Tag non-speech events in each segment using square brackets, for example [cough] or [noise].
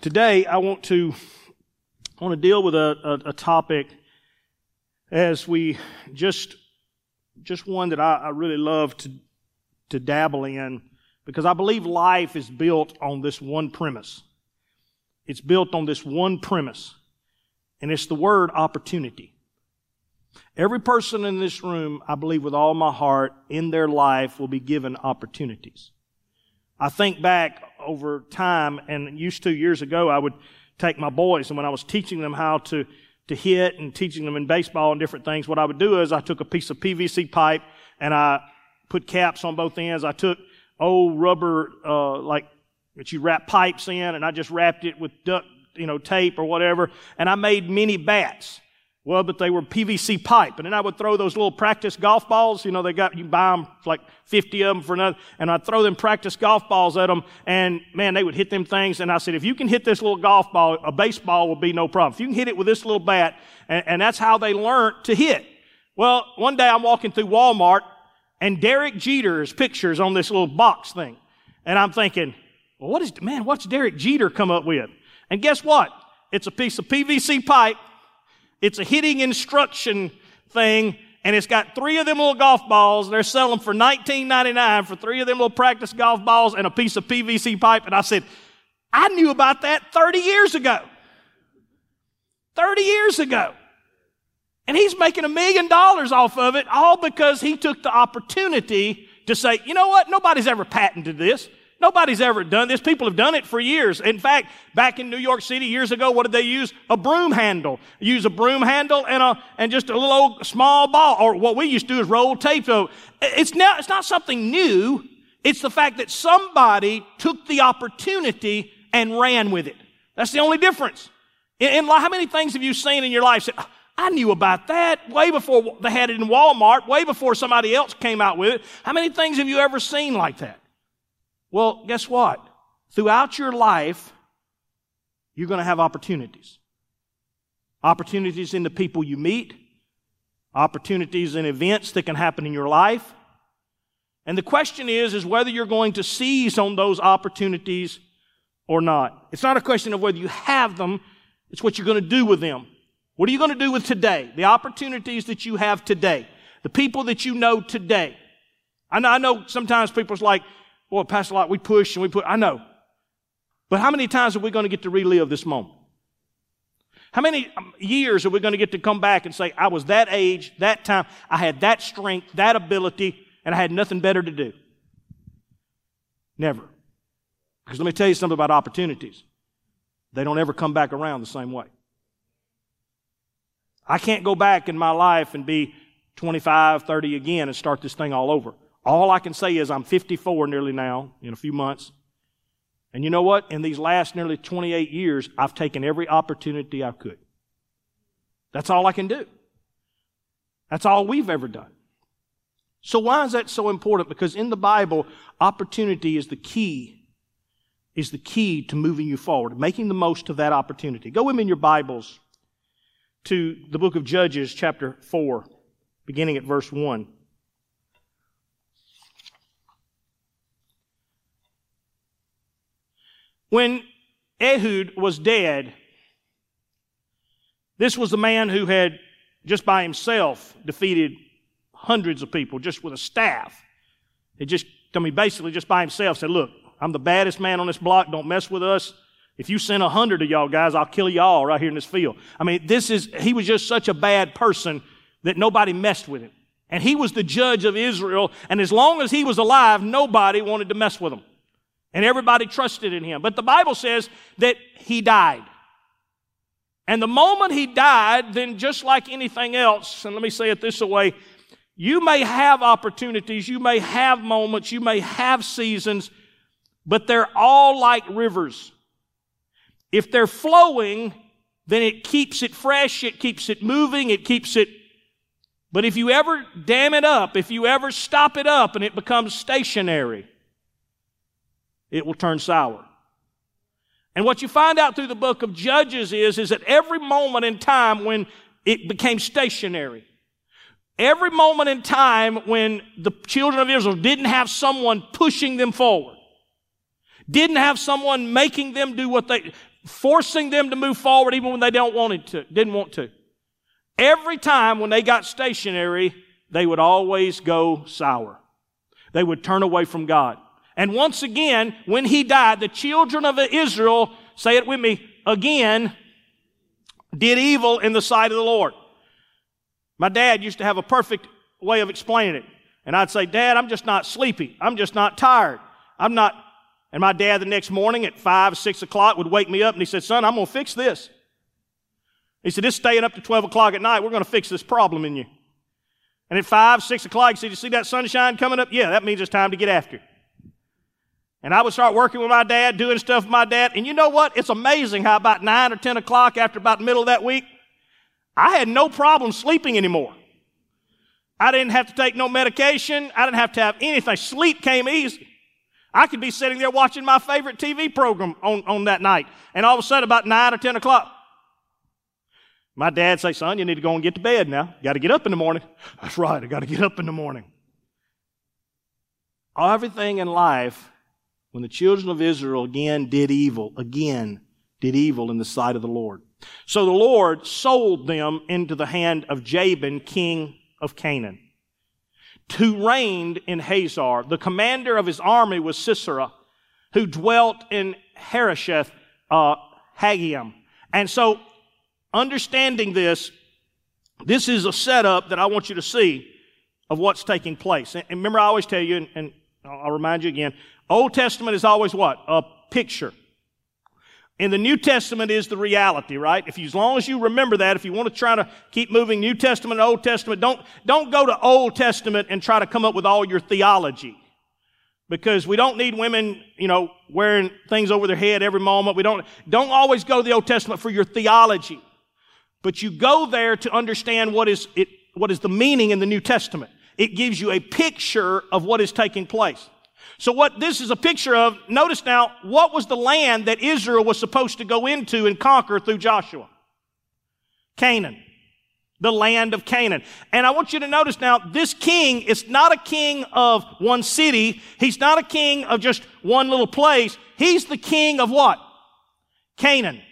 Today, I want to I want to deal with a, a, a topic as we just just one that I, I really love to to dabble in because I believe life is built on this one premise. It's built on this one premise, and it's the word opportunity. Every person in this room, I believe with all my heart, in their life will be given opportunities. I think back over time, and used to years ago, I would take my boys, and when I was teaching them how to, to hit and teaching them in baseball and different things, what I would do is I took a piece of PVC pipe and I put caps on both ends. I took old rubber, uh, like that you wrap pipes in, and I just wrapped it with duct, you know, tape or whatever, and I made mini bats. Well, but they were PVC pipe. And then I would throw those little practice golf balls. You know, they got, you buy them like 50 of them for nothing. And I'd throw them practice golf balls at them. And man, they would hit them things. And I said, if you can hit this little golf ball, a baseball will be no problem. If you can hit it with this little bat, and, and that's how they learned to hit. Well, one day I'm walking through Walmart and Derek Jeter's pictures on this little box thing. And I'm thinking, well, what is, man, what's Derek Jeter come up with? And guess what? It's a piece of PVC pipe it's a hitting instruction thing, and it's got three of them little golf balls. They're selling for $19.99 for three of them little practice golf balls and a piece of PVC pipe. And I said, I knew about that 30 years ago. 30 years ago. And he's making a million dollars off of it, all because he took the opportunity to say, you know what? Nobody's ever patented this. Nobody's ever done this. People have done it for years. In fact, back in New York City years ago, what did they use? A broom handle. Use a broom handle and a, and just a little old small ball. Or what we used to do is roll tape. So it's now, it's not something new. It's the fact that somebody took the opportunity and ran with it. That's the only difference. In, how many things have you seen in your life? Said, I knew about that way before they had it in Walmart, way before somebody else came out with it. How many things have you ever seen like that? Well, guess what? Throughout your life, you're going to have opportunities. Opportunities in the people you meet, opportunities in events that can happen in your life. And the question is, is whether you're going to seize on those opportunities or not. It's not a question of whether you have them, it's what you're going to do with them. What are you going to do with today? The opportunities that you have today. The people that you know today. I know, I know sometimes people's like, Boy, Pastor Lott, we push and we put, I know. But how many times are we going to get to relive this moment? How many um, years are we going to get to come back and say, I was that age, that time, I had that strength, that ability, and I had nothing better to do? Never. Because let me tell you something about opportunities. They don't ever come back around the same way. I can't go back in my life and be 25, 30 again and start this thing all over. All I can say is I'm 54 nearly now, in a few months. And you know what? In these last nearly 28 years, I've taken every opportunity I could. That's all I can do. That's all we've ever done. So why is that so important? Because in the Bible, opportunity is the key, is the key to moving you forward, making the most of that opportunity. Go with me in your Bibles to the book of Judges, chapter 4, beginning at verse 1. When Ehud was dead, this was the man who had just by himself defeated hundreds of people just with a staff. He just, I mean, basically just by himself said, look, I'm the baddest man on this block. Don't mess with us. If you send a hundred of y'all guys, I'll kill y'all right here in this field. I mean, this is, he was just such a bad person that nobody messed with him. And he was the judge of Israel. And as long as he was alive, nobody wanted to mess with him. And everybody trusted in him. But the Bible says that he died. And the moment he died, then just like anything else, and let me say it this way, you may have opportunities, you may have moments, you may have seasons, but they're all like rivers. If they're flowing, then it keeps it fresh, it keeps it moving, it keeps it. But if you ever dam it up, if you ever stop it up and it becomes stationary, it will turn sour. And what you find out through the book of Judges is, is that every moment in time when it became stationary, every moment in time when the children of Israel didn't have someone pushing them forward, didn't have someone making them do what they, forcing them to move forward even when they don't wanted to, didn't want to. Every time when they got stationary, they would always go sour. They would turn away from God. And once again, when he died, the children of Israel, say it with me, again, did evil in the sight of the Lord. My dad used to have a perfect way of explaining it. And I'd say, Dad, I'm just not sleepy. I'm just not tired. I'm not. And my dad the next morning at five, six o'clock would wake me up and he said, Son, I'm going to fix this. He said, This staying up to 12 o'clock at night, we're going to fix this problem in you. And at five, six o'clock, he said, You see that sunshine coming up? Yeah, that means it's time to get after it. And I would start working with my dad, doing stuff with my dad. And you know what? It's amazing how about nine or 10 o'clock after about middle of that week, I had no problem sleeping anymore. I didn't have to take no medication. I didn't have to have anything. Sleep came easy. I could be sitting there watching my favorite TV program on, on that night. And all of a sudden, about 9 or 10 o'clock, my dad say, son, you need to go and get to bed now. Got to get up in the morning. That's right. I got to get up in the morning. Everything in life, when the children of Israel again did evil, again did evil in the sight of the Lord. So the Lord sold them into the hand of Jabin, king of Canaan, who reigned in Hazor. The commander of his army was Sisera, who dwelt in Harosheth, uh. And so, understanding this, this is a setup that I want you to see of what's taking place. And remember, I always tell you, and, and I'll remind you again, Old Testament is always what? A picture And the New Testament is the reality, right? If you, as long as you remember that, if you want to try to keep moving New Testament and Old Testament, don't, don't go to Old Testament and try to come up with all your theology. Because we don't need women, you know, wearing things over their head every moment. We don't, don't always go to the Old Testament for your theology. But you go there to understand what is it, what is the meaning in the New Testament. It gives you a picture of what is taking place. So what this is a picture of, notice now, what was the land that Israel was supposed to go into and conquer through Joshua? Canaan. The land of Canaan. And I want you to notice now, this king is not a king of one city. He's not a king of just one little place. He's the king of what? Canaan.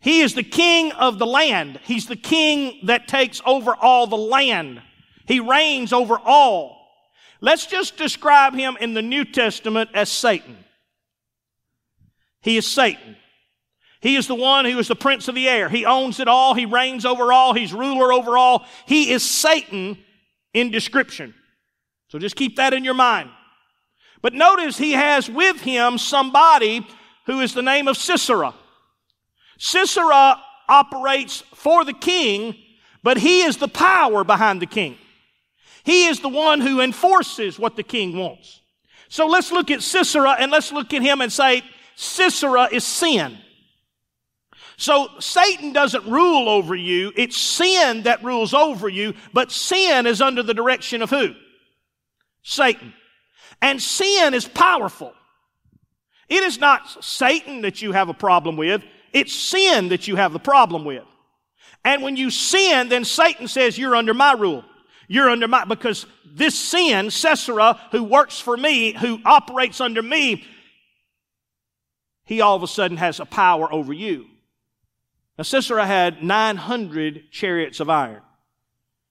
He is the king of the land. He's the king that takes over all the land. He reigns over all. Let's just describe him in the New Testament as Satan. He is Satan. He is the one who is the prince of the air. He owns it all. He reigns over all. He's ruler over all. He is Satan in description. So just keep that in your mind. But notice he has with him somebody who is the name of Sisera. Sisera operates for the king, but he is the power behind the king. He is the one who enforces what the king wants. So let's look at Sisera and let's look at him and say, Sisera is sin. So Satan doesn't rule over you. It's sin that rules over you, but sin is under the direction of who? Satan. And sin is powerful. It is not Satan that you have a problem with. It's sin that you have the problem with. And when you sin, then Satan says, you're under my rule. You're under my, because this sin, Sisera, who works for me, who operates under me, he all of a sudden has a power over you. Now, Sisera had 900 chariots of iron.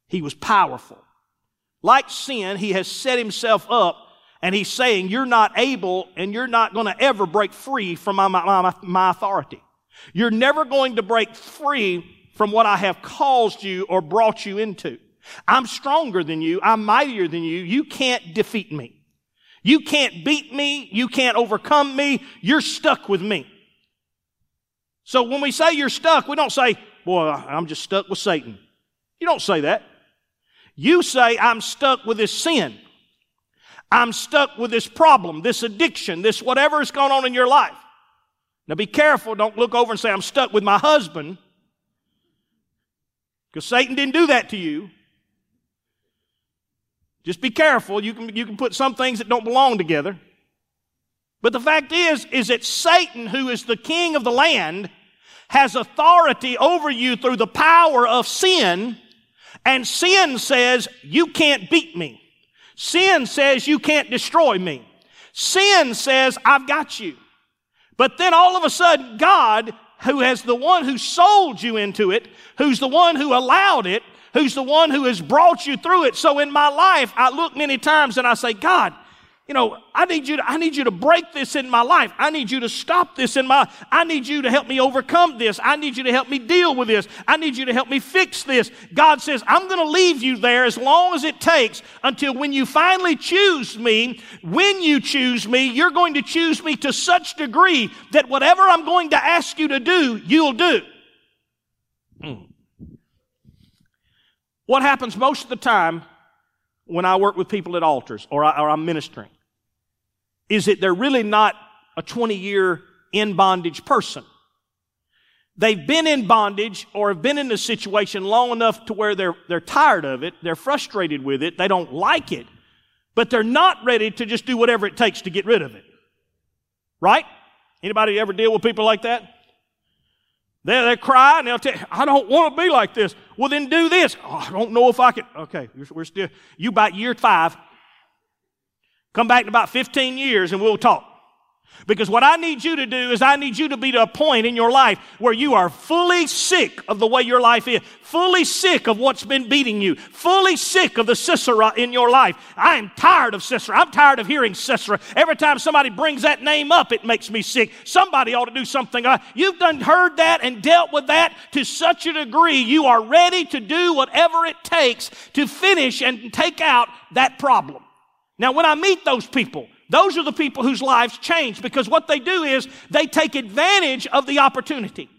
He was powerful. Like sin, he has set himself up and he's saying, You're not able and you're not going to ever break free from my, my, my, authority. You're never going to break free from what I have caused you or brought you into. I'm stronger than you. I'm mightier than you. You can't defeat me. You can't beat me. You can't overcome me. You're stuck with me. So when we say you're stuck, we don't say, boy, I'm just stuck with Satan. You don't say that. You say, I'm stuck with this sin. I'm stuck with this problem, this addiction, this whatever is going on in your life. Now be careful. Don't look over and say, I'm stuck with my husband. Because Satan didn't do that to you. Just be careful. You can, you can put some things that don't belong together. But the fact is, is that Satan, who is the king of the land, has authority over you through the power of sin. And sin says, you can't beat me. Sin says, you can't destroy me. Sin says, I've got you. But then all of a sudden, God, who has the one who sold you into it, who's the one who allowed it, who's the one who has brought you through it. So in my life, I look many times and I say, God, you know, I need you to, I need you to break this in my life. I need you to stop this in my, I need you to help me overcome this. I need you to help me deal with this. I need you to help me fix this. God says, I'm going to leave you there as long as it takes until when you finally choose me, when you choose me, you're going to choose me to such degree that whatever I'm going to ask you to do, you'll do. Mm. What happens most of the time when I work with people at altars or, I, I'm ministering? is that they're really not a 20 year in bondage person. They've been in bondage or have been in a situation long enough to where they're, they're tired of it, they're frustrated with it, they don't like it, but they're not ready to just do whatever it takes to get rid of it. Right? Anybody ever deal with people like that? They, they cry and they'll tell I don't want to be like this. Well, then do this. Oh, I don't know if I can. Okay, we're still, you about year five, Come back in about 15 years and we'll talk. Because what I need you to do is I need you to be to a point in your life where you are fully sick of the way your life is, fully sick of what's been beating you, fully sick of the Sisera in your life. I am tired of Sisera. I'm tired of hearing Sisera. Every time somebody brings that name up, it makes me sick. Somebody ought to do something. Uh, you've done heard that and dealt with that to such a degree you are ready to do whatever it takes to finish and take out that problem. Now, when I meet those people, those are the people whose lives change because what they do is they take advantage of the opportunity.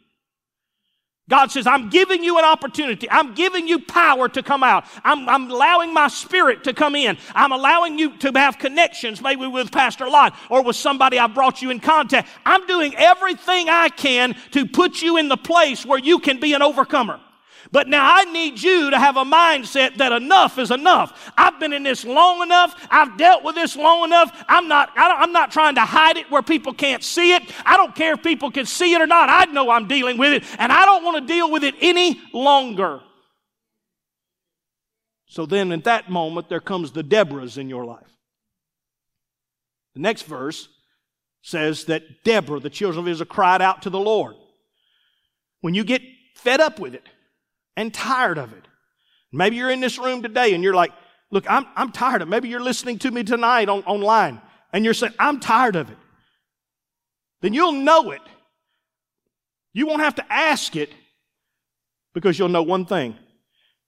God says, I'm giving you an opportunity. I'm giving you power to come out. I'm, I'm, allowing my spirit to come in. I'm allowing you to have connections, maybe with Pastor Lott or with somebody I brought you in contact. I'm doing everything I can to put you in the place where you can be an overcomer. But now I need you to have a mindset that enough is enough. I've been in this long enough. I've dealt with this long enough. I'm not, I am not trying to hide it where people can't see it. I don't care if people can see it or not. I know I'm dealing with it and I don't want to deal with it any longer. So then at that moment, there comes the Deborahs in your life. The next verse says that Deborah, the children of Israel, cried out to the Lord. When you get fed up with it, and tired of it. Maybe you're in this room today and you're like, look, I'm, I'm tired of it. Maybe you're listening to me tonight on, online and you're saying, I'm tired of it. Then you'll know it. You won't have to ask it because you'll know one thing.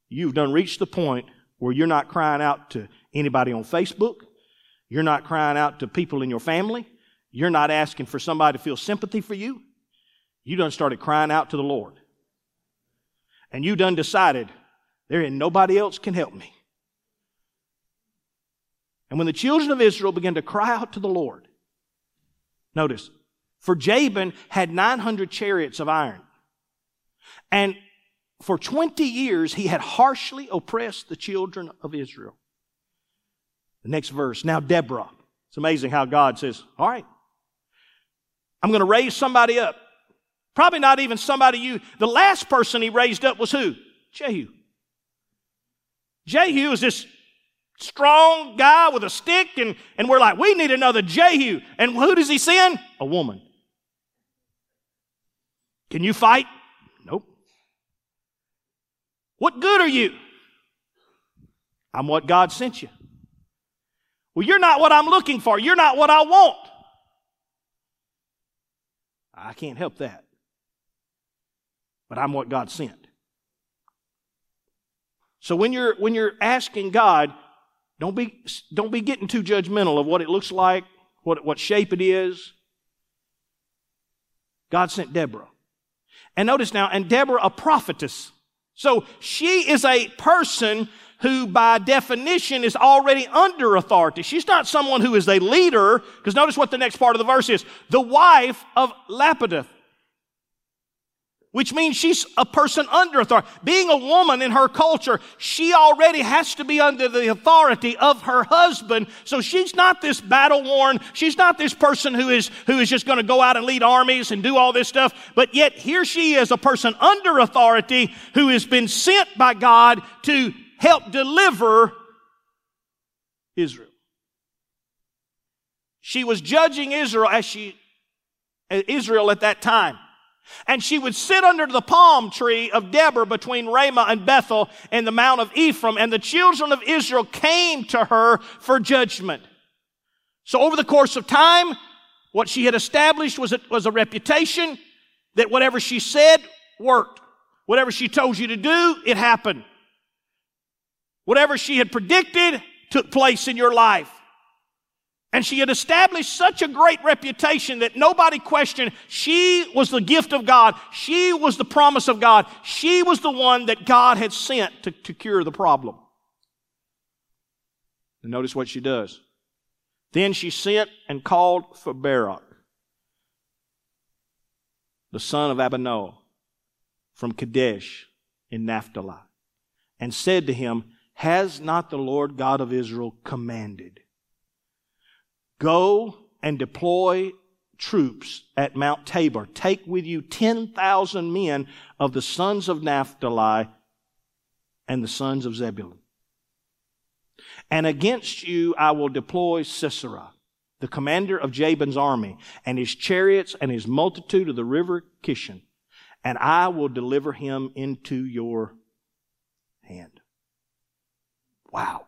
You've done reached the point where you're not crying out to anybody on Facebook. You're not crying out to people in your family. You're not asking for somebody to feel sympathy for you. You done started crying out to the Lord and you done decided there ain't nobody else can help me. And when the children of Israel began to cry out to the Lord, notice, for Jabin had 900 chariots of iron. And for 20 years, he had harshly oppressed the children of Israel. The next verse. Now, Deborah. It's amazing how God says, All right, I'm going to raise somebody up. Probably not even somebody you. The last person he raised up was who? Jehu. Jehu is this strong guy with a stick, and, and we're like, we need another Jehu. And who does he send? A woman. Can you fight? Nope. What good are you? I'm what God sent you. Well, you're not what I'm looking for. You're not what I want. I can't help that but I'm what God sent. So when you're, when you're asking God, don't be, don't be getting too judgmental of what it looks like, what, what shape it is. God sent Deborah. And notice now, and Deborah, a prophetess. So she is a person who by definition is already under authority. She's not someone who is a leader, because notice what the next part of the verse is. The wife of Lapidoth which means she's a person under authority. Being a woman in her culture, she already has to be under the authority of her husband. So she's not this battle worn. She's not this person who is, who is just going to go out and lead armies and do all this stuff. But yet here she is, a person under authority who has been sent by God to help deliver Israel. She was judging Israel as she Israel at that time. And she would sit under the palm tree of Deborah between Ramah and Bethel and the Mount of Ephraim, and the children of Israel came to her for judgment. So over the course of time, what she had established was a, was a reputation that whatever she said worked. Whatever she told you to do, it happened. Whatever she had predicted took place in your life. And she had established such a great reputation that nobody questioned. She was the gift of God. She was the promise of God. She was the one that God had sent to, to cure the problem. And notice what she does. Then she sent and called for Barak, the son of Abinoam, from Kadesh in Naphtali, and said to him, Has not the Lord God of Israel commanded? Go and deploy troops at Mount Tabor. Take with you 10,000 men of the sons of Naphtali and the sons of Zebulun. And against you I will deploy Sisera, the commander of Jabin's army, and his chariots and his multitude of the river Kishon, and I will deliver him into your hand. Wow.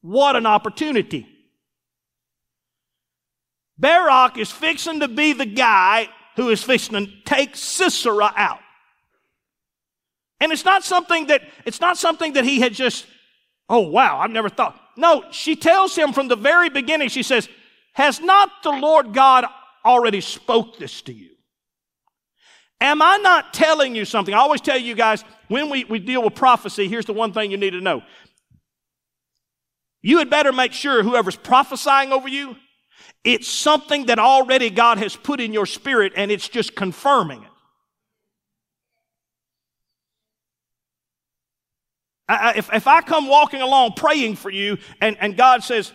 What an opportunity. Barak is fixing to be the guy who is fixing to take Sisera out. And it's not something that, it's not something that he had just, oh wow, I've never thought. No, she tells him from the very beginning, she says, has not the Lord God already spoke this to you? Am I not telling you something? I always tell you guys, when we, we deal with prophecy, here's the one thing you need to know. You had better make sure whoever's prophesying over you it's something that already God has put in your spirit and it's just confirming it. I, if, if I come walking along praying for you and, and God says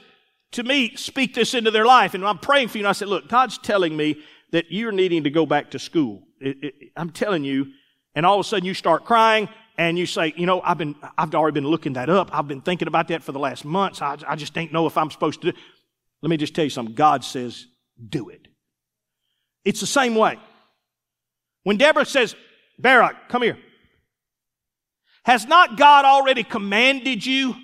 to me, speak this into their life, and I'm praying for you, and I said, look, God's telling me that you're needing to go back to school. It, it, I'm telling you, and all of a sudden you start crying and you say, you know, I've been, I've already been looking that up. I've been thinking about that for the last months. I, I just don't know if I'm supposed to. Let me just tell you something. God says, do it. It's the same way. When Deborah says, Barak, come here. Has not God already commanded you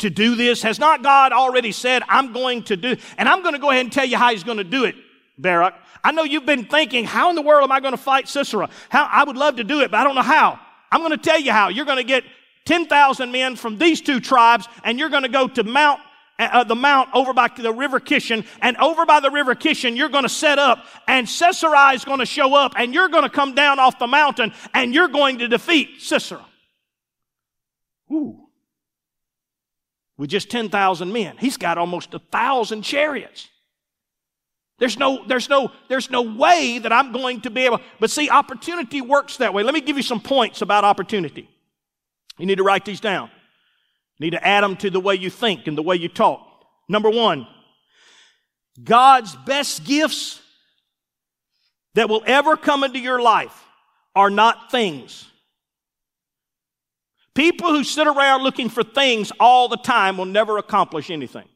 to do this? Has not God already said, I'm going to do, and I'm going to go ahead and tell you how he's going to do it, Barak. I know you've been thinking, how in the world am I going to fight Sisera? How, I would love to do it, but I don't know how. I'm going to tell you how. You're going to get 10,000 men from these two tribes, and you're going to go to Mount uh, the mount over by the river Kishon, and over by the river Kishon, you're going to set up, and Sisera is going to show up, and you're going to come down off the mountain, and you're going to defeat Sisera. Ooh. With just 10,000 men. He's got almost a thousand chariots. There's no, there's no, there's no way that I'm going to be able, but see, opportunity works that way. Let me give you some points about opportunity. You need to write these down. Need to add them to the way you think and the way you talk. Number one, God's best gifts that will ever come into your life are not things. People who sit around looking for things all the time will never accomplish anything.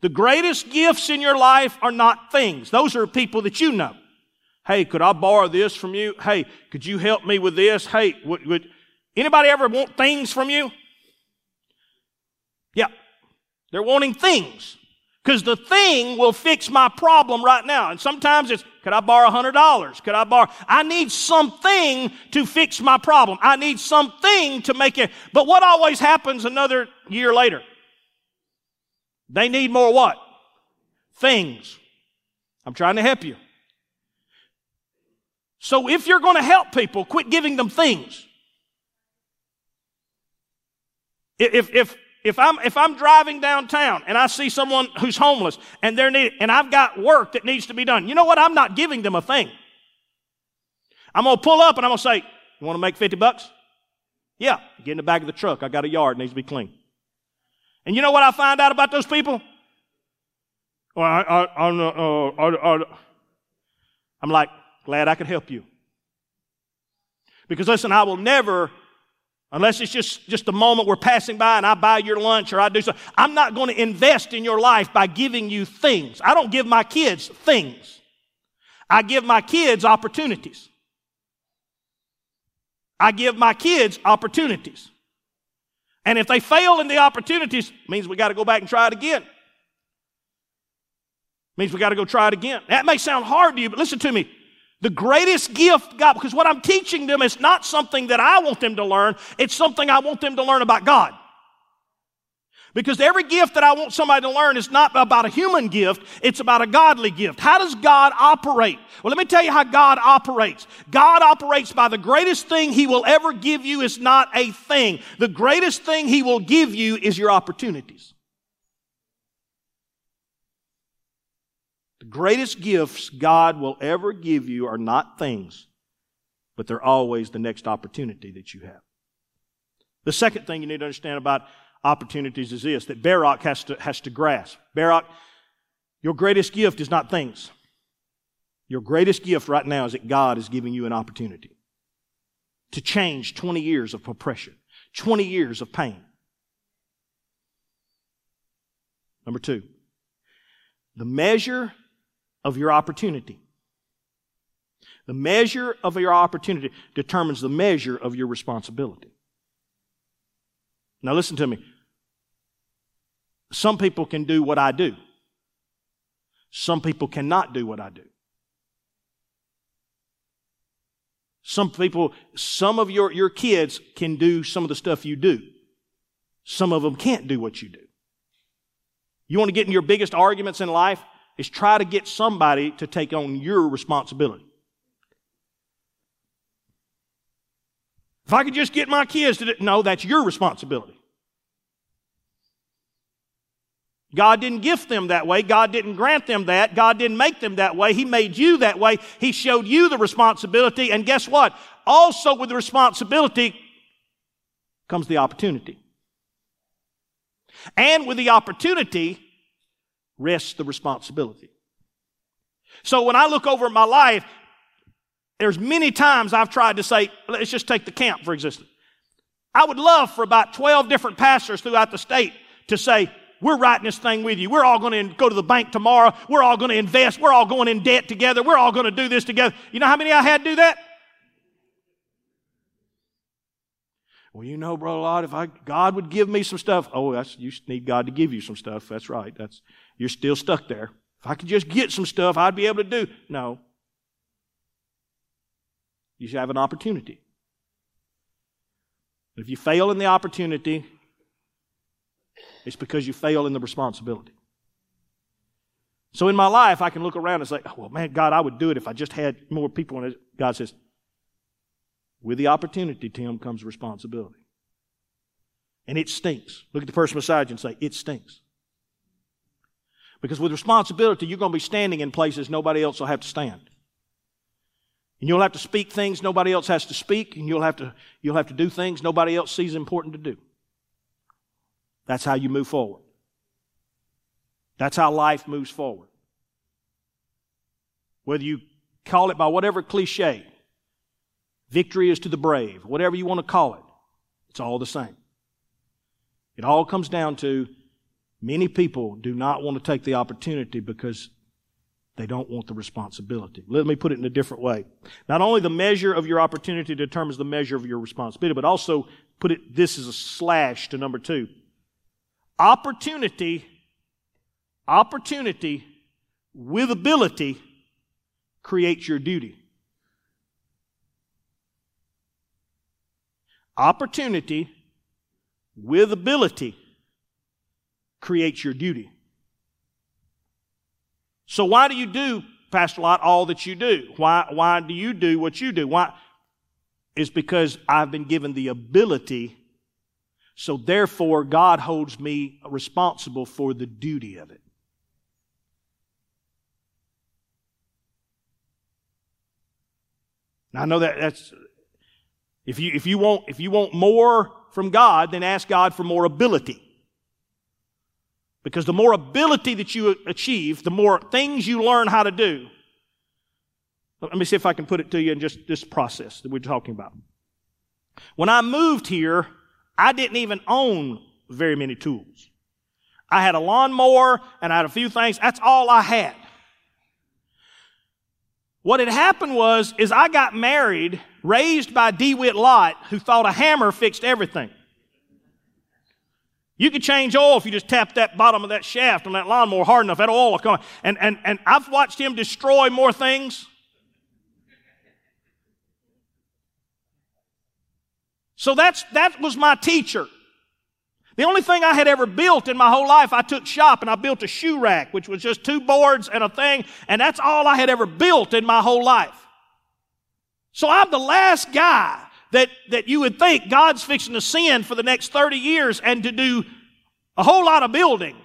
The greatest gifts in your life are not things. Those are people that you know. Hey, could I borrow this from you? Hey, could you help me with this? Hey, would, would Anybody ever want things from you? Yeah. They're wanting things. Because the thing will fix my problem right now. And sometimes it's, could I borrow $100? Could I borrow? I need something to fix my problem. I need something to make it. But what always happens another year later? They need more what? Things. I'm trying to help you. So if you're going to help people, quit giving them things. If, if, if I'm, if I'm driving downtown and I see someone who's homeless and they're need, and I've got work that needs to be done, you know what? I'm not giving them a thing. I'm going to pull up and I'm going to say, you want to make 50 bucks? Yeah. Get in the back of the truck. I got a yard. needs to be clean. And you know what I find out about those people? Well, I, I, I, uh, I'm like, glad I could help you. Because listen, I will never Unless it's just, just a moment we're passing by and I buy your lunch or I do something. I'm not going to invest in your life by giving you things. I don't give my kids things. I give my kids opportunities. I give my kids opportunities. And if they fail in the opportunities, means we got to go back and try it again. Means we got to go try it again. That may sound hard to you, but listen to me. The greatest gift God, because what I'm teaching them is not something that I want them to learn, it's something I want them to learn about God. Because every gift that I want somebody to learn is not about a human gift, it's about a godly gift. How does God operate? Well, let me tell you how God operates. God operates by the greatest thing He will ever give you is not a thing. The greatest thing He will give you is your opportunities. Greatest gifts God will ever give you are not things, but they're always the next opportunity that you have. The second thing you need to understand about opportunities is this that Barak has to, has to grasp. Barak, your greatest gift is not things. Your greatest gift right now is that God is giving you an opportunity to change 20 years of oppression, 20 years of pain. Number two, the measure of your opportunity. The measure of your opportunity determines the measure of your responsibility. Now, listen to me. Some people can do what I do, some people cannot do what I do. Some people, some of your, your kids can do some of the stuff you do. Some of them can't do what you do. You want to get in your biggest arguments in life? Is try to get somebody to take on your responsibility. If I could just get my kids to do, no, that's your responsibility. God didn't gift them that way. God didn't grant them that. God didn't make them that way. He made you that way. He showed you the responsibility. And guess what? Also with the responsibility comes the opportunity. And with the opportunity rests the responsibility. So when I look over my life, there's many times I've tried to say, let's just take the camp for existence. I would love for about 12 different pastors throughout the state to say, we're writing this thing with you. We're all going to go to the bank tomorrow. We're all going to invest. We're all going in debt together. We're all going to do this together. You know how many I had do that? Well, you know, Brother Lott, if I, God would give me some stuff. Oh, that's, you need God to give you some stuff. That's right. That's, you're still stuck there. If I could just get some stuff, I'd be able to do. No. You should have an opportunity. If you fail in the opportunity, it's because you fail in the responsibility. So in my life, I can look around and say, oh, well, man, God, I would do it if I just had more people. And God says, with the opportunity, Tim, comes responsibility. And it stinks. Look at the person beside you and say, it stinks. Because with responsibility, you're going to be standing in places nobody else will have to stand. And you'll have to speak things nobody else has to speak, and you'll have to, you'll have to do things nobody else sees important to do. That's how you move forward. That's how life moves forward. Whether you call it by whatever cliche, victory is to the brave, whatever you want to call it, it's all the same. It all comes down to Many people do not want to take the opportunity because they don't want the responsibility. Let me put it in a different way. Not only the measure of your opportunity determines the measure of your responsibility, but also put it, this is a slash to number two. Opportunity, opportunity with ability creates your duty. Opportunity with ability creates your duty. So why do you do, Pastor Lott, all that you do? Why, why do you do what you do? Why? It's because I've been given the ability, so therefore God holds me responsible for the duty of it. Now I know that that's if you if you want if you want more from God, then ask God for more ability. Because the more ability that you achieve, the more things you learn how to do. Let me see if I can put it to you in just this process that we're talking about. When I moved here, I didn't even own very many tools. I had a lawnmower and I had a few things. That's all I had. What had happened was, is I got married, raised by DeWitt Lott, who thought a hammer fixed everything. You could change oil if you just tap that bottom of that shaft on that lawnmower hard enough. That oil will come. And, and, and I've watched him destroy more things. So that's, that was my teacher. The only thing I had ever built in my whole life, I took shop and I built a shoe rack, which was just two boards and a thing, and that's all I had ever built in my whole life. So I'm the last guy that, that you would think God's fixing to send for the next 30 years and to do a whole lot of building.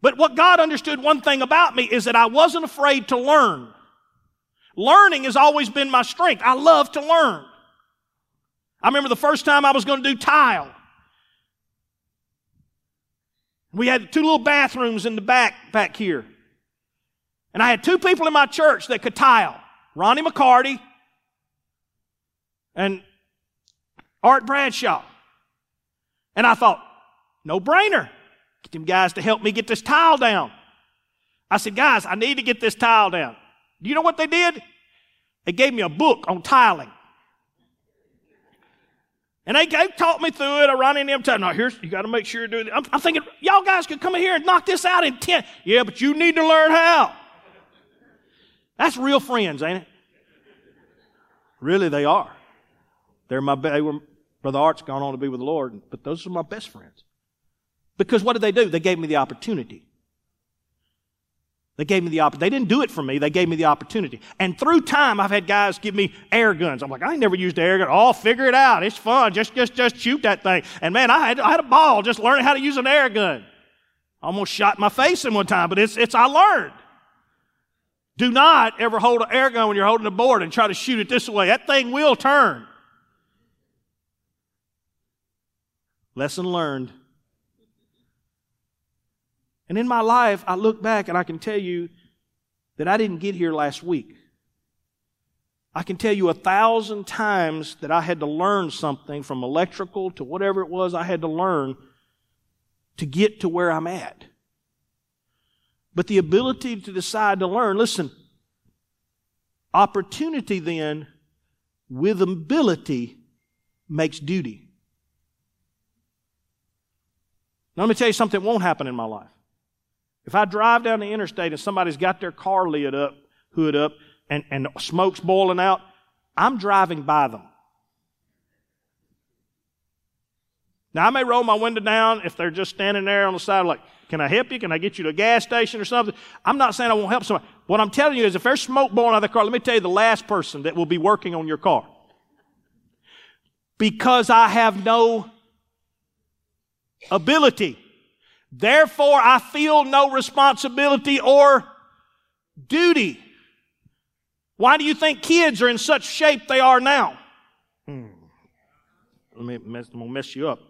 But what God understood one thing about me is that I wasn't afraid to learn. Learning has always been my strength. I love to learn. I remember the first time I was going to do tile. We had two little bathrooms in the back, back here. And I had two people in my church that could tile. Ronnie McCarty and Art Bradshaw. And I thought, no brainer. Get them guys to help me get this tile down. I said, guys, I need to get this tile down. Do you know what they did? They gave me a book on tiling. And they, they taught me through it. I run in them telling, no, here's, you got to make sure you do it. I'm, I'm, thinking, y'all guys could come in here and knock this out in 10. Yeah, but you need to learn how. That's real friends, ain't it? Really, they are. They're my, they were, Brother Art's gone on to be with the Lord, but those are my best friends. Because what did they do? They gave me the opportunity. They gave me the opportunity. They didn't do it for me. They gave me the opportunity. And through time, I've had guys give me air guns. I'm like, I never used an air gun. Oh, figure it out. It's fun. Just, just, just shoot that thing. And man, I had, I had a ball just learning how to use an air gun. Almost shot my face in one time, but it's, it's, I learned. Do not ever hold an air gun when you're holding a board and try to shoot it this way. That thing will turn. Lesson learned. And in my life, I look back and I can tell you that I didn't get here last week. I can tell you a thousand times that I had to learn something from electrical to whatever it was I had to learn to get to where I'm at. But the ability to decide to learn, listen, opportunity then with ability makes duty. Now, let me tell you something that won't happen in my life. If I drive down the interstate and somebody's got their car lit up, hood up, and, and smoke's boiling out, I'm driving by them. Now, I may roll my window down if they're just standing there on the side, like, can I help you? Can I get you to a gas station or something? I'm not saying I won't help somebody. What I'm telling you is if there's smoke blowing out of the car, let me tell you the last person that will be working on your car. Because I have no ability. Therefore, I feel no responsibility or duty. Why do you think kids are in such shape they are now? Hmm. Let me mess, I'm gonna mess you up.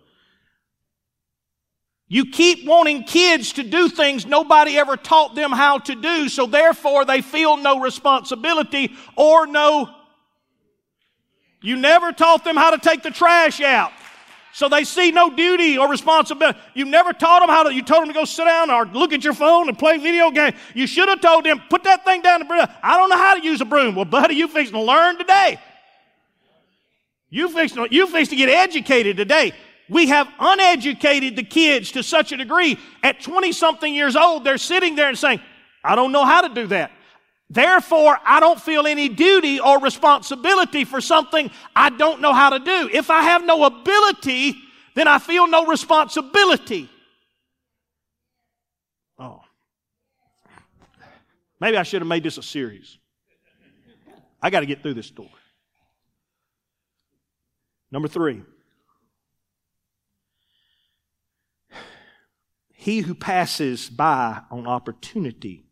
You keep wanting kids to do things nobody ever taught them how to do, so therefore they feel no responsibility or no. You never taught them how to take the trash out. So they see no duty or responsibility. You never taught them how to, you told them to go sit down or look at your phone and play video game. You should have told them, put that thing down the broom. I don't know how to use a broom. Well, buddy, you fixing to learn today. You fixing you fixing to get educated today. We have uneducated the kids to such a degree. At 20 something years old, they're sitting there and saying, I don't know how to do that. Therefore, I don't feel any duty or responsibility for something I don't know how to do. If I have no ability, then I feel no responsibility. Oh. Maybe I should have made this a series. I got to get through this door. Number three. He who passes by on opportunity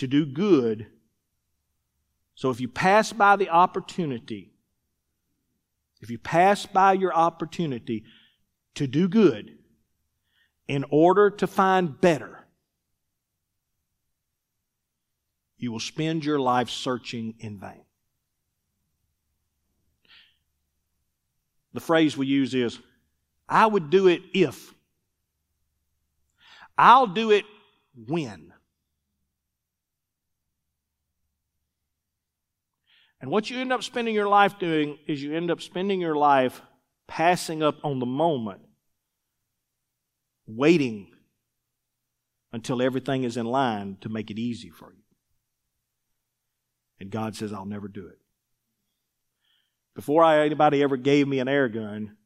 to do good. So if you pass by the opportunity, if you pass by your opportunity to do good in order to find better, you will spend your life searching in vain. the phrase we use is, I would do it if. I'll do it when. And what you end up spending your life doing is you end up spending your life passing up on the moment, waiting until everything is in line to make it easy for you. And God says, I'll never do it. Before anybody ever gave me an air gun,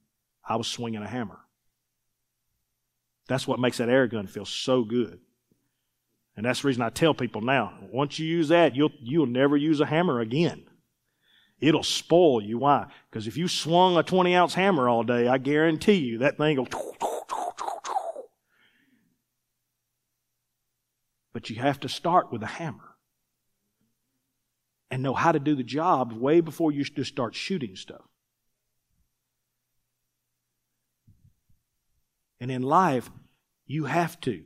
I was swinging a hammer. That's what makes that air gun feel so good. And that's the reason I tell people now, once you use that, you'll, you'll never use a hammer again. It'll spoil you. Why? Because if you swung a 20 ounce hammer all day, I guarantee you that thing will. But you have to start with a hammer and know how to do the job way before you just start shooting stuff. And in life, you have to.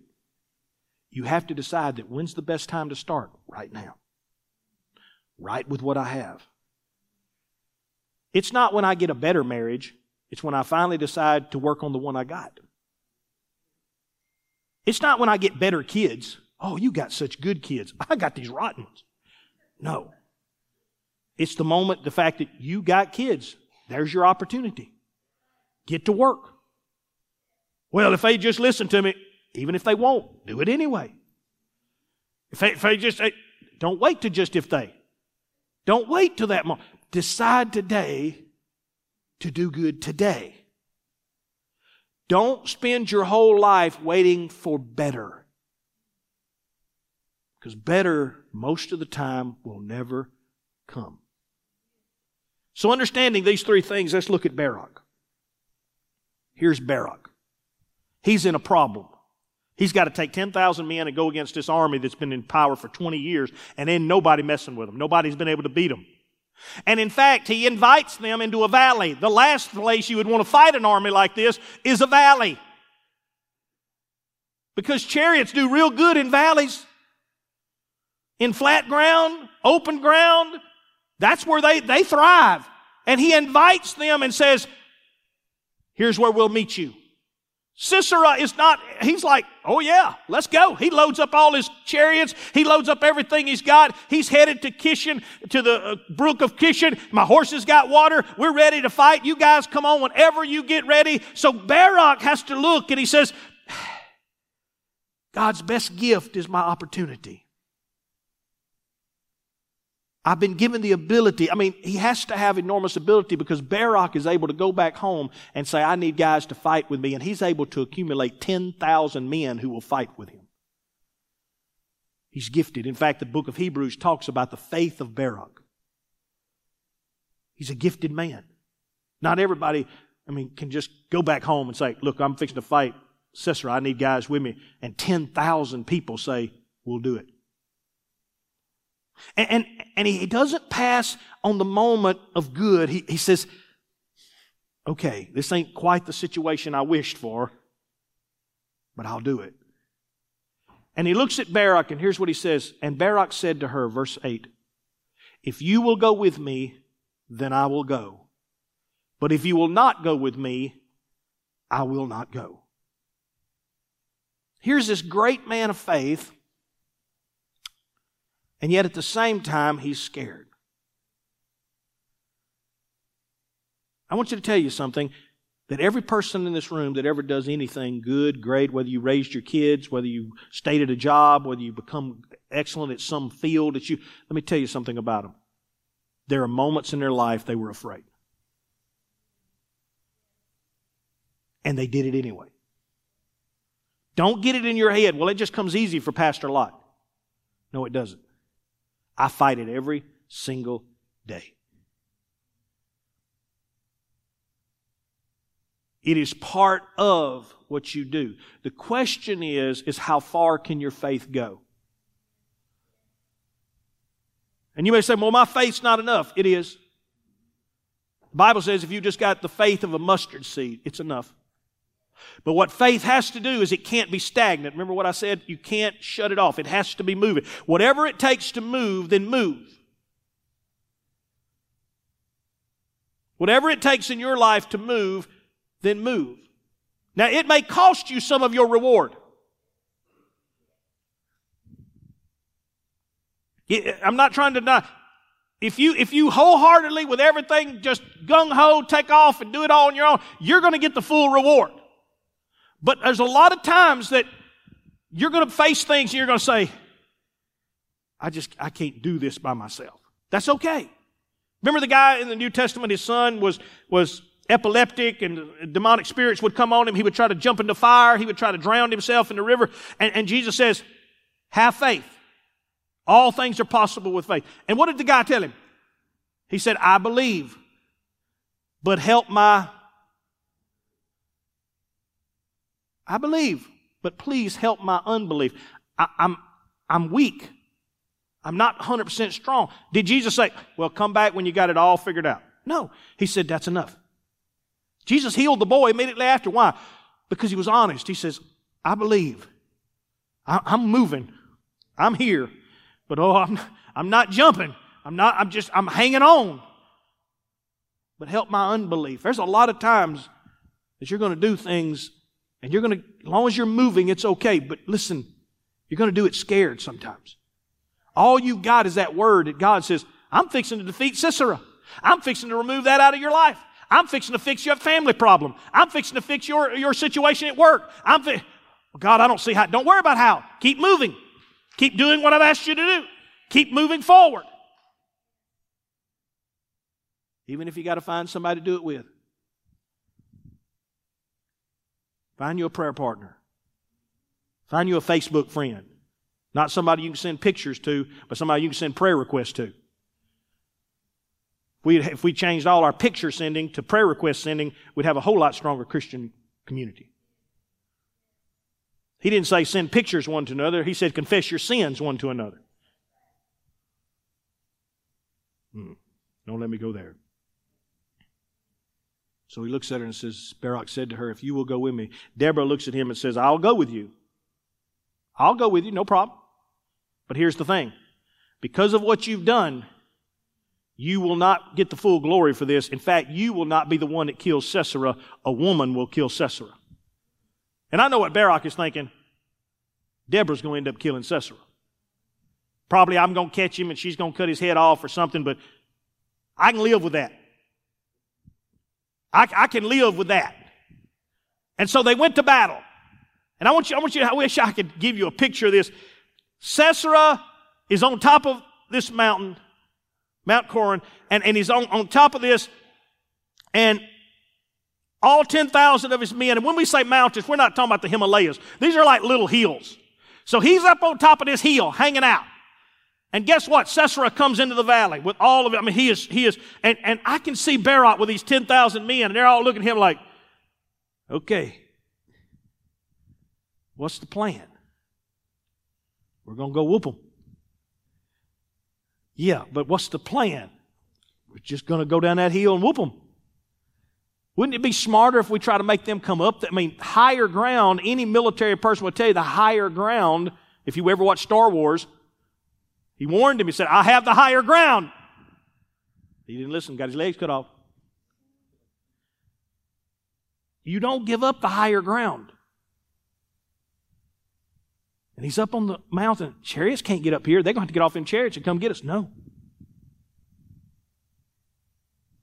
You have to decide that when's the best time to start? Right now. Right with what I have. It's not when I get a better marriage, it's when I finally decide to work on the one I got. It's not when I get better kids. Oh, you got such good kids. I got these rotten ones. No. It's the moment, the fact that you got kids. There's your opportunity. Get to work. Well, if they just listen to me, even if they won't, do it anyway. If they, if they just, don't wait to just if they. Don't wait till that moment. Decide today to do good today. Don't spend your whole life waiting for better. Because better, most of the time, will never come. So, understanding these three things, let's look at Barak. Here's Barak. He's in a problem. He's got to take 10,000 men and go against this army that's been in power for 20 years, and then nobody messing with him. Nobody's been able to beat him. And in fact, he invites them into a valley. The last place you would want to fight an army like this is a valley. Because chariots do real good in valleys. In flat ground, open ground, that's where they, they thrive. And he invites them and says, Here's where we'll meet you. Sisera is not, he's like, oh yeah, let's go. He loads up all his chariots. He loads up everything he's got. He's headed to Kishon, to the uh, brook of Kishon. My horses got water. We're ready to fight. You guys come on whenever you get ready. So Barak has to look and he says, [sighs] God's best gift is my opportunity. I've been given the ability. I mean, he has to have enormous ability because Barak is able to go back home and say, I need guys to fight with me. And he's able to accumulate 10,000 men who will fight with him. He's gifted. In fact, the book of Hebrews talks about the faith of Barak. He's a gifted man. Not everybody, I mean, can just go back home and say, Look, I'm fixing to fight Sisera. I need guys with me. And 10,000 people say, We'll do it. And, and, and, he doesn't pass on the moment of good. He, he says, okay, this ain't quite the situation I wished for, but I'll do it. And he looks at Barak, and here's what he says. And Barak said to her, verse 8, If you will go with me, then I will go. But if you will not go with me, I will not go. Here's this great man of faith and yet at the same time, he's scared. I want you to tell you something that every person in this room that ever does anything good, great, whether you raised your kids, whether you stayed at a job, whether you become excellent at some field that you, let me tell you something about them. There are moments in their life they were afraid. And they did it anyway. Don't get it in your head, well, it just comes easy for Pastor Lott. No, it doesn't. I fight it every single day. It is part of what you do. The question is, is how far can your faith go? And you may say, well, my faith's not enough. It is. The Bible says if you just got the faith of a mustard seed, it's enough. But what faith has to do is it can't be stagnant. Remember what I said? You can't shut it off. It has to be moving. Whatever it takes to move, then move. Whatever it takes in your life to move, then move. Now, it may cost you some of your reward. I'm not trying to deny. If you, if you wholeheartedly, with everything, just gung ho, take off and do it all on your own, you're going to get the full reward. But there's a lot of times that you're going to face things and you're going to say, I just, I can't do this by myself. That's okay. Remember the guy in the New Testament, his son was, was epileptic and demonic spirits would come on him. He would try to jump into fire. He would try to drown himself in the river. And, and Jesus says, have faith. All things are possible with faith. And what did the guy tell him? He said, I believe, but help my. I believe, but please help my unbelief. I, I'm, I'm weak. I'm not 100% strong. Did Jesus say, well, come back when you got it all figured out? No. He said, that's enough. Jesus healed the boy immediately after. Why? Because he was honest. He says, I believe. I, I'm moving. I'm here. But oh, I'm, I'm not jumping. I'm not, I'm just, I'm hanging on. But help my unbelief. There's a lot of times that you're going to do things and you're going to, as long as you're moving, it's okay. But listen, you're going to do it scared sometimes. All you got is that word that God says, I'm fixing to defeat Sisera. I'm fixing to remove that out of your life. I'm fixing to fix your family problem. I'm fixing to fix your, your situation at work. I'm fi- God, I don't see how. Don't worry about how. Keep moving. Keep doing what I've asked you to do. Keep moving forward. Even if you got to find somebody to do it with. Find you a prayer partner. Find you a Facebook friend. Not somebody you can send pictures to, but somebody you can send prayer requests to. If we, if we changed all our picture sending to prayer request sending, we'd have a whole lot stronger Christian community. He didn't say send pictures one to another. He said confess your sins one to another. Hmm. Don't let me go there. So he looks at her and says, Barak said to her, If you will go with me. Deborah looks at him and says, I'll go with you. I'll go with you, no problem. But here's the thing because of what you've done, you will not get the full glory for this. In fact, you will not be the one that kills Sisera. A woman will kill Sisera. And I know what Barak is thinking. Deborah's going to end up killing Sisera. Probably I'm going to catch him and she's going to cut his head off or something, but I can live with that. I, I can live with that. And so they went to battle. And I want you, I want you, I wish I could give you a picture of this. Sisera is on top of this mountain, Mount Corin, and, and he's on, on top of this, and all 10,000 of his men. And when we say mountains, we're not talking about the Himalayas. These are like little hills. So he's up on top of this hill, hanging out. And guess what? Sisera comes into the valley with all of it. I mean, he is, he is, and, and I can see Barak with these 10,000 men, and they're all looking at him like, okay, what's the plan? We're going to go whoop them. Yeah, but what's the plan? We're just going to go down that hill and whoop them. Wouldn't it be smarter if we try to make them come up? I mean, higher ground, any military person would tell you the higher ground, if you ever watch Star Wars, he warned him, he said, I have the higher ground. He didn't listen, got his legs cut off. You don't give up the higher ground. And he's up on the mountain. Chariots can't get up here. They're going to have to get off in chariots and come get us. No.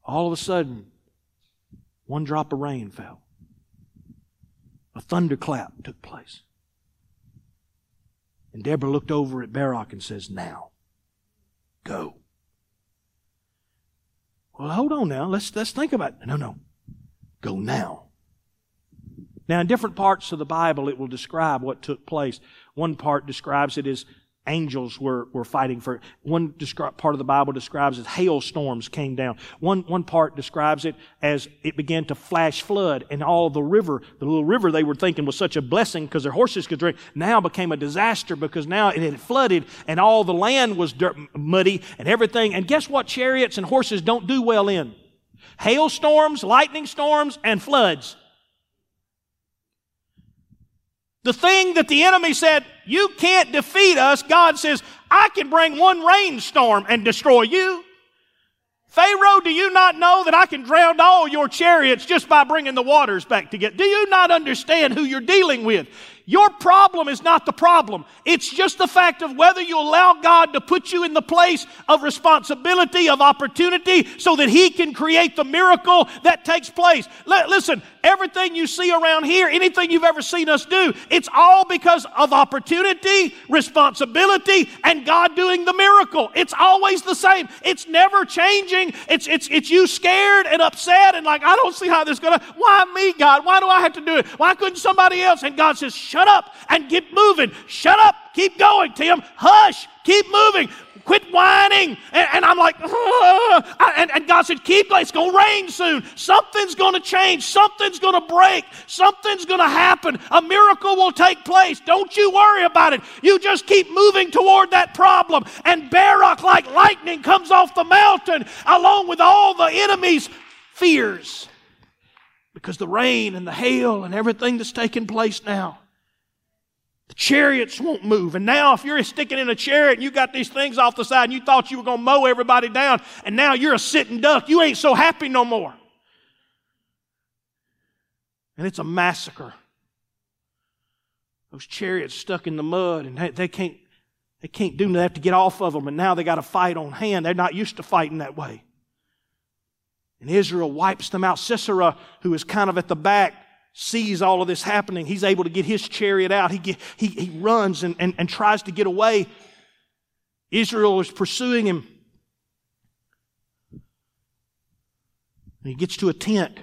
All of a sudden, one drop of rain fell. A thunderclap took place. And Deborah looked over at Barak and says, Now, go. Well, hold on now. Let's, let's think about it. No, no. Go now. Now, in different parts of the Bible, it will describe what took place. One part describes it as angels were, were fighting for. One descri- part of the Bible describes it hailstorms came down. One, one part describes it as it began to flash flood and all the river, the little river they were thinking was such a blessing because their horses could drink, now became a disaster because now it had flooded and all the land was dirt, muddy and everything. And guess what chariots and horses don't do well in? Hailstorms, lightning storms, and floods. The thing that the enemy said, you can't defeat us, God says, I can bring one rainstorm and destroy you. Pharaoh, do you not know that I can drown all your chariots just by bringing the waters back together? Do you not understand who you're dealing with? Your problem is not the problem. It's just the fact of whether you allow God to put you in the place of responsibility, of opportunity, so that He can create the miracle that takes place. L- listen, everything you see around here, anything you've ever seen us do, it's all because of opportunity, responsibility, and God doing the miracle. It's always the same. It's never changing. It's, it's, it's you scared and upset and like, I don't see how this is gonna, why me, God? Why do I have to do it? Why couldn't somebody else? And God says, Shut up and keep moving. Shut up. Keep going, Tim. Hush. Keep moving. Quit whining. And, and I'm like, and, and, God said, keep going. It's going to rain soon. Something's going to change. Something's going to break. Something's going to happen. A miracle will take place. Don't you worry about it. You just keep moving toward that problem. And Barak, like lightning, comes off the mountain along with all the enemy's fears. Because the rain and the hail and everything that's taking place now chariots won't move. And now, if you're sticking in a chariot and you got these things off the side and you thought you were going to mow everybody down, and now you're a sitting duck, you ain't so happy no more. And it's a massacre. Those chariots stuck in the mud and they, they can't they can't do nothing to get off of them, and now they got to fight on hand. They're not used to fighting that way. And Israel wipes them out. Sisera, who is kind of at the back, sees all of this happening, he's able to get his chariot out. He, get, he, he runs and, and, and tries to get away. Israel is pursuing him. And he gets to a tent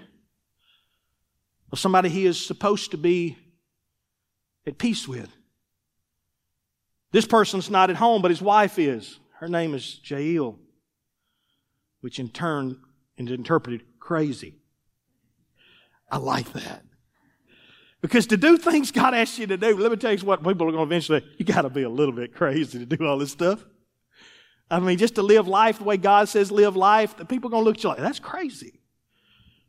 of somebody he is supposed to be at peace with. This person's not at home, but his wife is. Her name is Jael, which in turn is interpreted crazy. I like that. Because to do things God asks you to do, let me tell you what people are going to eventually, you got to be a little bit crazy to do all this stuff. I mean, just to live life the way God says live life, the people are going to look at you like, that's crazy.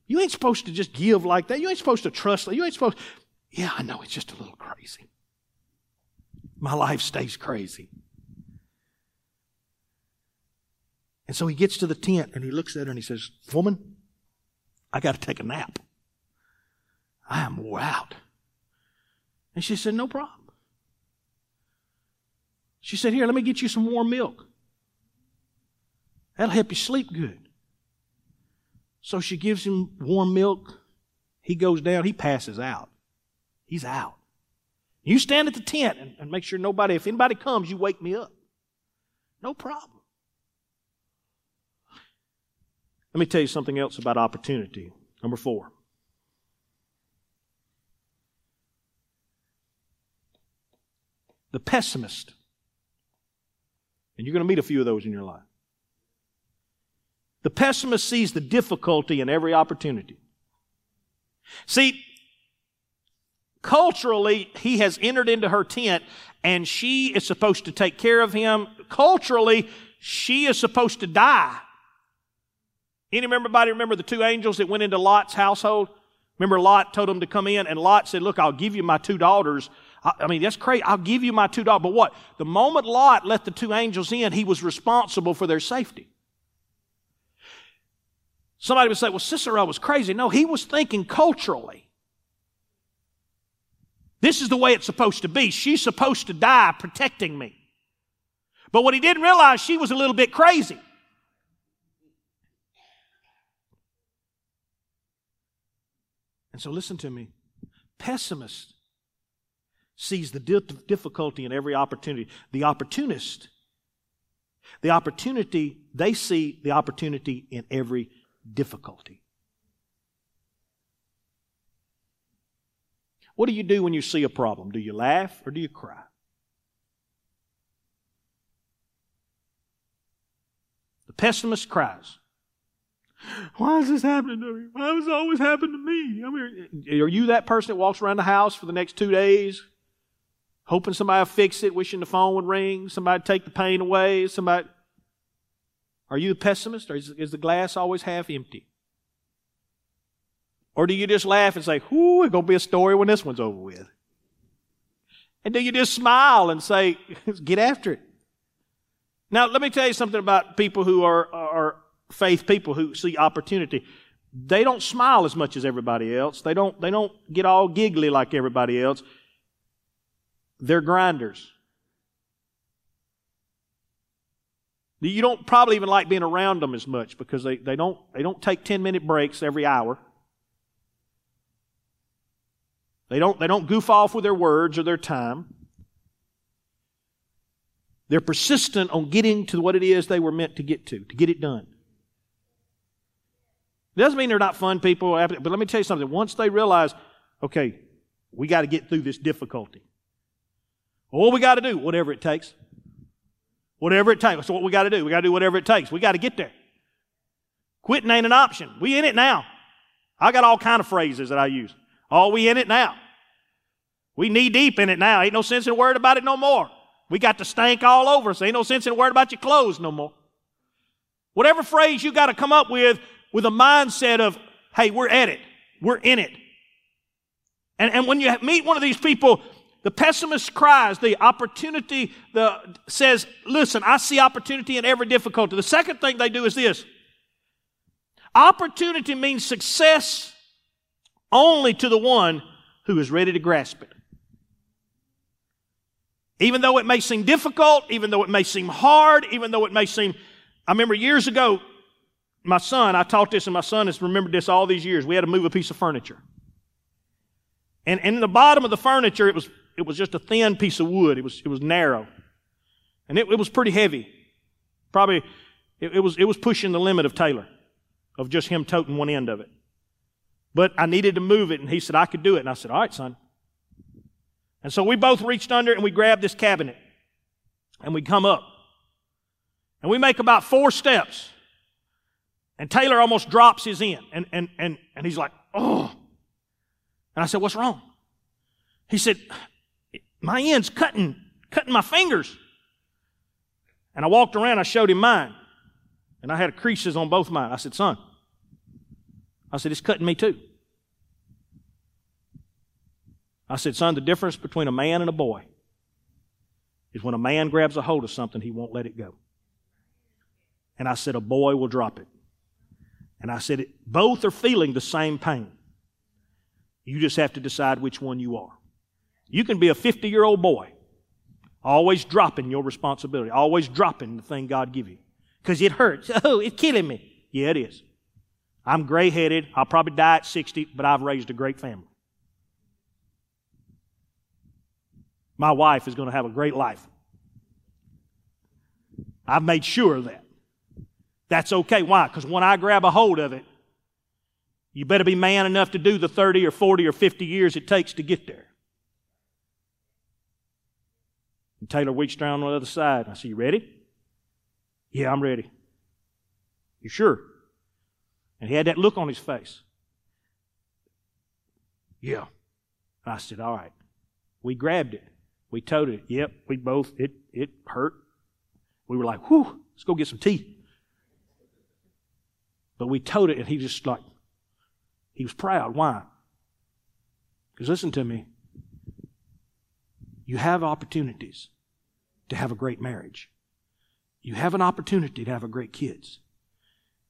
You ain't supposed to just give like that. You ain't supposed to trust. You ain't supposed, yeah, I know it's just a little crazy. My life stays crazy. And so he gets to the tent and he looks at her and he says, Woman, I got to take a nap. I am wore out. And she said, No problem. She said, Here, let me get you some warm milk. That'll help you sleep good. So she gives him warm milk. He goes down, he passes out. He's out. You stand at the tent and, and make sure nobody, if anybody comes, you wake me up. No problem. Let me tell you something else about opportunity. Number four. The pessimist. And you're going to meet a few of those in your life. The pessimist sees the difficulty in every opportunity. See, culturally, he has entered into her tent and she is supposed to take care of him. Culturally, she is supposed to die. Any everybody remember the two angels that went into Lot's household? Remember Lot told them to come in and Lot said, look, I'll give you my two daughters I mean, that's crazy. I'll give you my two dollars. But what? The moment Lot let the two angels in, he was responsible for their safety. Somebody would say, well, Sisera was crazy. No, he was thinking culturally. This is the way it's supposed to be. She's supposed to die protecting me. But what he didn't realize, she was a little bit crazy. And so listen to me. Pessimists sees the difficulty in every opportunity. The opportunist, the opportunity, they see the opportunity in every difficulty. What do you do when you see a problem? Do you laugh or do you cry? The pessimist cries. Why is this happening to me? Why does it always happen to me? I mean, are you that person that walks around the house for the next two days hoping somebody will fix it, wishing the phone would ring, somebody take the pain away, somebody. Are you a pessimist, or is, is the glass always half empty? Or do you just laugh and say, whoo, it's going to be a story when this one's over with? And do you just smile and say, [laughs] get after it? Now, let me tell you something about people who are, are faith people who see opportunity, they don't smile as much as everybody else. They don't, they don't get all giggly like everybody else. They're grinders. You don't probably even like being around them as much because they, they, don't, they don't take 10 minute breaks every hour. They don't, they don't goof off with their words or their time. They're persistent on getting to what it is they were meant to get to, to get it done. It doesn't mean they're not fun people, but let me tell you something. Once they realize, okay, we got to get through this difficulty. Well, what we got to do? Whatever it takes. Whatever it takes. That's what we got to do. We got to do whatever it takes. We got to get there. Quitting ain't an option. We in it now. I got all kind of phrases that I use. Oh, we in it now. We knee deep in it now. Ain't no sense in worrying about it no more. We got the stank all over us. Ain't no sense in worrying about your clothes no more. Whatever phrase you got to come up with with a mindset of, hey, we're at it. We're in it. And, and when you meet one of these people, the pessimist cries, the opportunity the, says, listen, I see opportunity in every difficulty. The second thing they do is this. Opportunity means success only to the one who is ready to grasp it. Even though it may seem difficult, even though it may seem hard, even though it may seem, I remember years ago, my son, I taught this and my son has remembered this all these years. We had to move a piece of furniture. And, and in the bottom of the furniture, it was, it was just a thin piece of wood. It was, it was narrow. And it, it was pretty heavy. Probably, it, it, was, it was pushing the limit of Taylor, of just him toting one end of it. But I needed to move it, and he said, I could do it. And I said, All right, son. And so we both reached under and we grabbed this cabinet. And we come up. And we make about four steps. And Taylor almost drops his end. And, and, and, and he's like, oh. And I said, what's wrong? He said, my end's cutting, cutting my fingers. And I walked around, I showed him mine. And I had creases on both mine. I said, son, I said, it's cutting me too. I said, son, the difference between a man and a boy is when a man grabs a hold of something, he won't let it go. And I said, a boy will drop it. And I said, both are feeling the same pain. You just have to decide which one you are. You can be a 50 year old boy, always dropping your responsibility, always dropping the thing God give you. Because it hurts. [laughs] Oh, it's killing me. Yeah, it is. I'm gray headed. I'll probably die at 60, but I've raised a great family. My wife is going to have a great life. I've made sure of that. That's okay. Why? Because when I grab a hold of it, you better be man enough to do the 30 or 40 or 50 years it takes to get there. And Taylor reached around on the other side. I said, You ready? Yeah, I'm ready. You sure? And he had that look on his face. Yeah. I said, All right. We grabbed it. We towed it. Yep, we both, it, it hurt. We were like, whew, let's go get some tea. But we towed it and he just like, he was proud. Why? Because listen to me. You have opportunities to have a great marriage. You have an opportunity to have a great kids.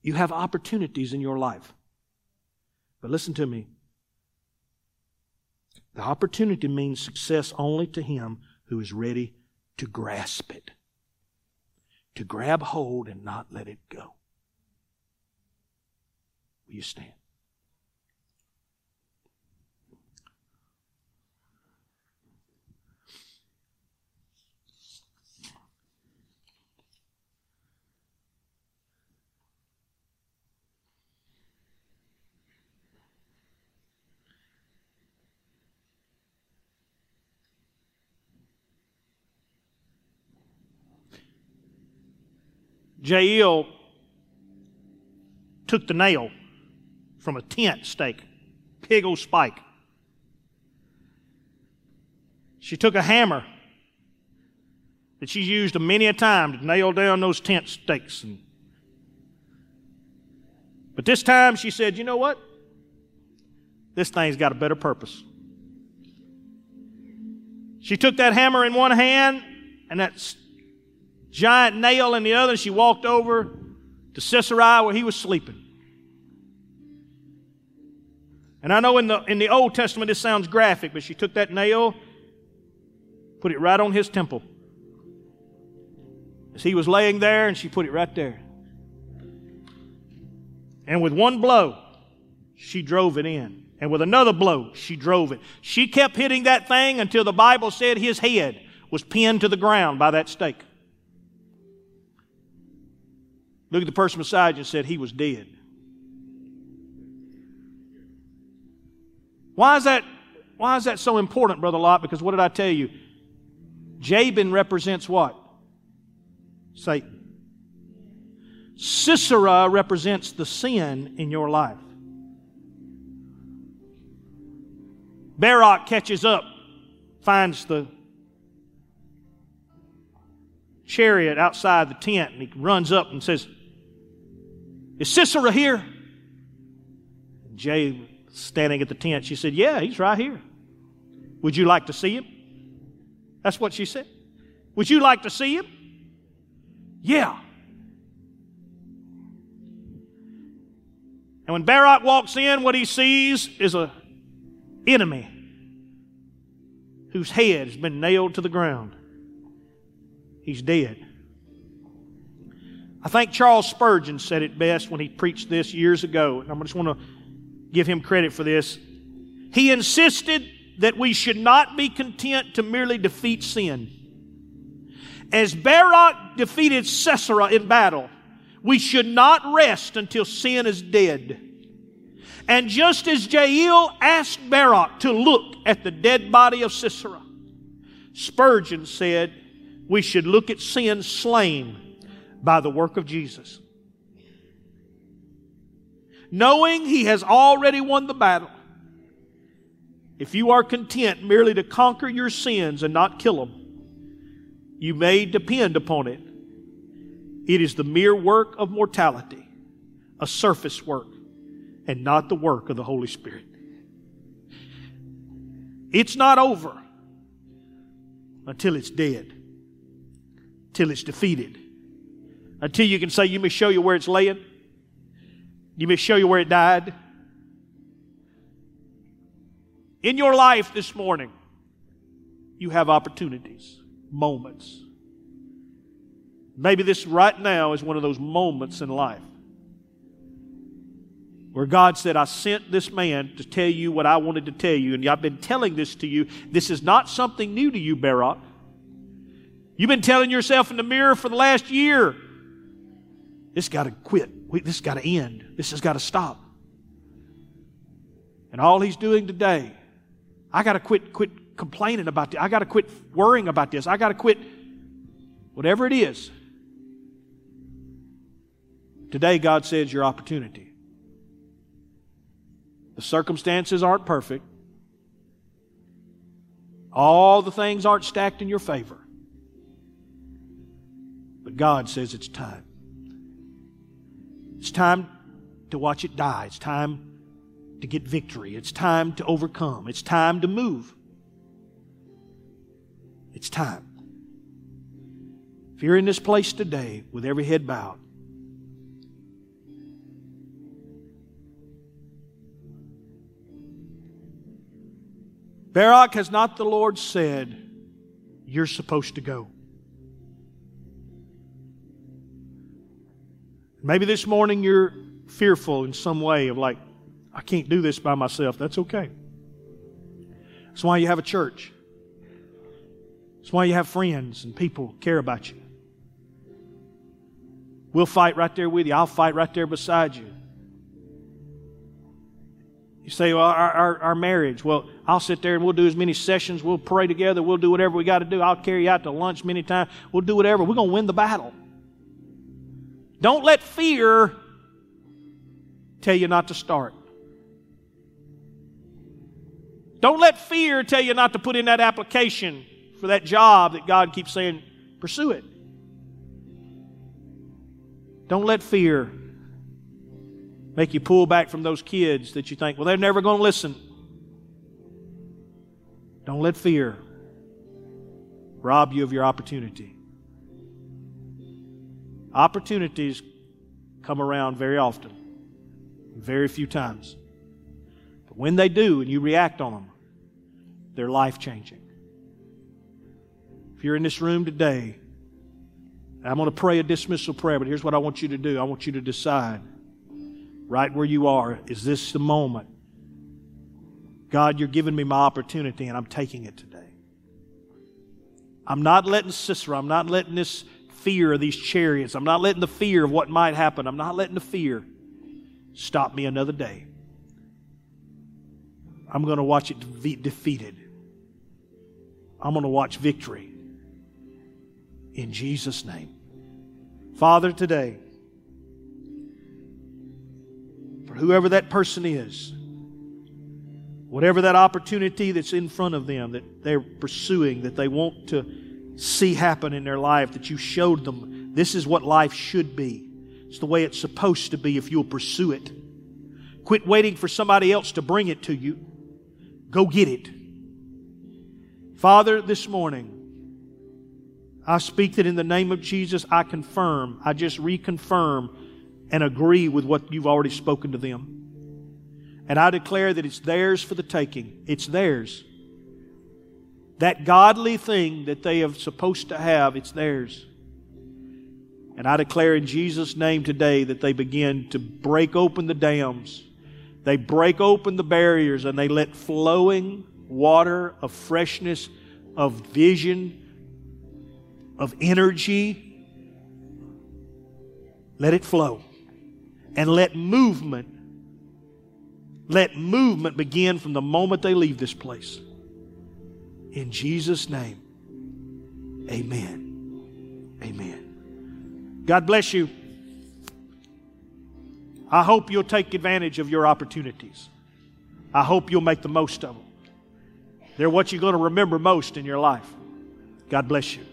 You have opportunities in your life. But listen to me. The opportunity means success only to him who is ready to grasp it, to grab hold and not let it go. Will you stand? Jael took the nail from a tent stake, big old spike. She took a hammer that she's used many a time to nail down those tent stakes. And, but this time she said, you know what? This thing's got a better purpose. She took that hammer in one hand and that giant nail in the other. And she walked over to Sisera where he was sleeping. And I know in the, in the Old Testament this sounds graphic, but she took that nail, put it right on his temple. As he was laying there, and she put it right there. And with one blow, she drove it in. And with another blow, she drove it. She kept hitting that thing until the Bible said his head was pinned to the ground by that stake. Look at the person beside you and said he was dead. Why is that, why is that so important, Brother Lott? Because what did I tell you? Jabin represents what? Satan. Sisera represents the sin in your life. Barak catches up, finds the chariot outside the tent, and he runs up and says, Is Sisera here? Jay standing at the tent. She said, Yeah, he's right here. Would you like to see him? That's what she said. Would you like to see him? Yeah. And when Barak walks in, what he sees is a enemy whose head has been nailed to the ground. He's dead. I think Charles Spurgeon said it best when he preached this years ago, and I just want to give him credit for this. He insisted that we should not be content to merely defeat sin. As Barak defeated Sisera in battle, we should not rest until sin is dead. And just as Jael asked Barak to look at the dead body of Sisera, Spurgeon said we should look at sin slain by the work of Jesus knowing he has already won the battle. If you are content merely to conquer your sins and not kill them, you may depend upon it. It is the mere work of mortality, a surface work, and not the work of the Holy Spirit. It's not over until it's dead, till it's defeated, until you can say, You may show you where it's laying. You may show you where it died. In your life this morning, you have opportunities, moments. Maybe this right now is one of those moments in life where God said, I sent this man to tell you what I wanted to tell you, and I've been telling this to you. This is not something new to you, Barak. You've been telling yourself in the mirror for the last year. This got to quit. We, this got to end. This has got to stop. And all he's doing today, I got to quit, quit complaining about this. I got to quit worrying about this. I got to quit whatever it is. Today, God says your opportunity. The circumstances aren't perfect. All the things aren't stacked in your favor. But God says it's time. It's time to watch it die. It's time to get victory. It's time to overcome. It's time to move. It's time. If you're in this place today with every head bowed, Barak has not the Lord said, You're supposed to go. Maybe this morning you're fearful in some way of like, I can't do this by myself. That's okay. That's why you have a church. That's why you have friends and people care about you. We'll fight right there with you. I'll fight right there beside you. You say, well, our, our, our, marriage. Well, I'll sit there and we'll do as many sessions. We'll pray together. We'll do whatever we got to do. I'll carry you out to lunch many times. We'll do whatever. We're going to win the battle. Don't let fear tell you not to start. Don't let fear tell you not to put in that application for that job that God keeps saying, pursue it. Don't let fear make you pull back from those kids that you think, well, they're never going to listen. Don't let fear rob you of your opportunity. Opportunities come around very often, very few times. But when they do and you react on them, they're life changing. If you're in this room today, I'm going to pray a dismissal prayer, but here's what I want you to do I want you to decide right where you are is this the moment? God, you're giving me my opportunity and I'm taking it today. I'm not letting Sisera, I'm not letting this fear of these chariots, I'm not letting the fear of what might happen, I'm not letting the fear stop me another day. I'm going to watch it be defeated. I'm going to watch victory. In Jesus' name. Father, today, for whoever that person is, whatever that opportunity that's in front of them that they're pursuing, that they want to see happen in their life, that you showed them this is what life should be. It's the way it's supposed to be if you'll pursue it. Quit waiting for somebody else to bring it to you. Go get it. Father, this morning, I speak that in the name of Jesus, I confirm, I just reconfirm and agree with what you've already spoken to them. And I declare that it's theirs for the taking. It's theirs. That godly thing that they are supposed to have, it's theirs. And I declare in Jesus' name today that they begin to break open the dams they break open the barriers and they let flowing water of freshness, of vision, of energy, let it flow. And let movement, let movement begin from the moment they leave this place. In Jesus' name, amen. Amen. God bless you. I hope you'll take advantage of your opportunities. I hope you'll make the most of them. They're what you're going to remember most in your life. God bless you.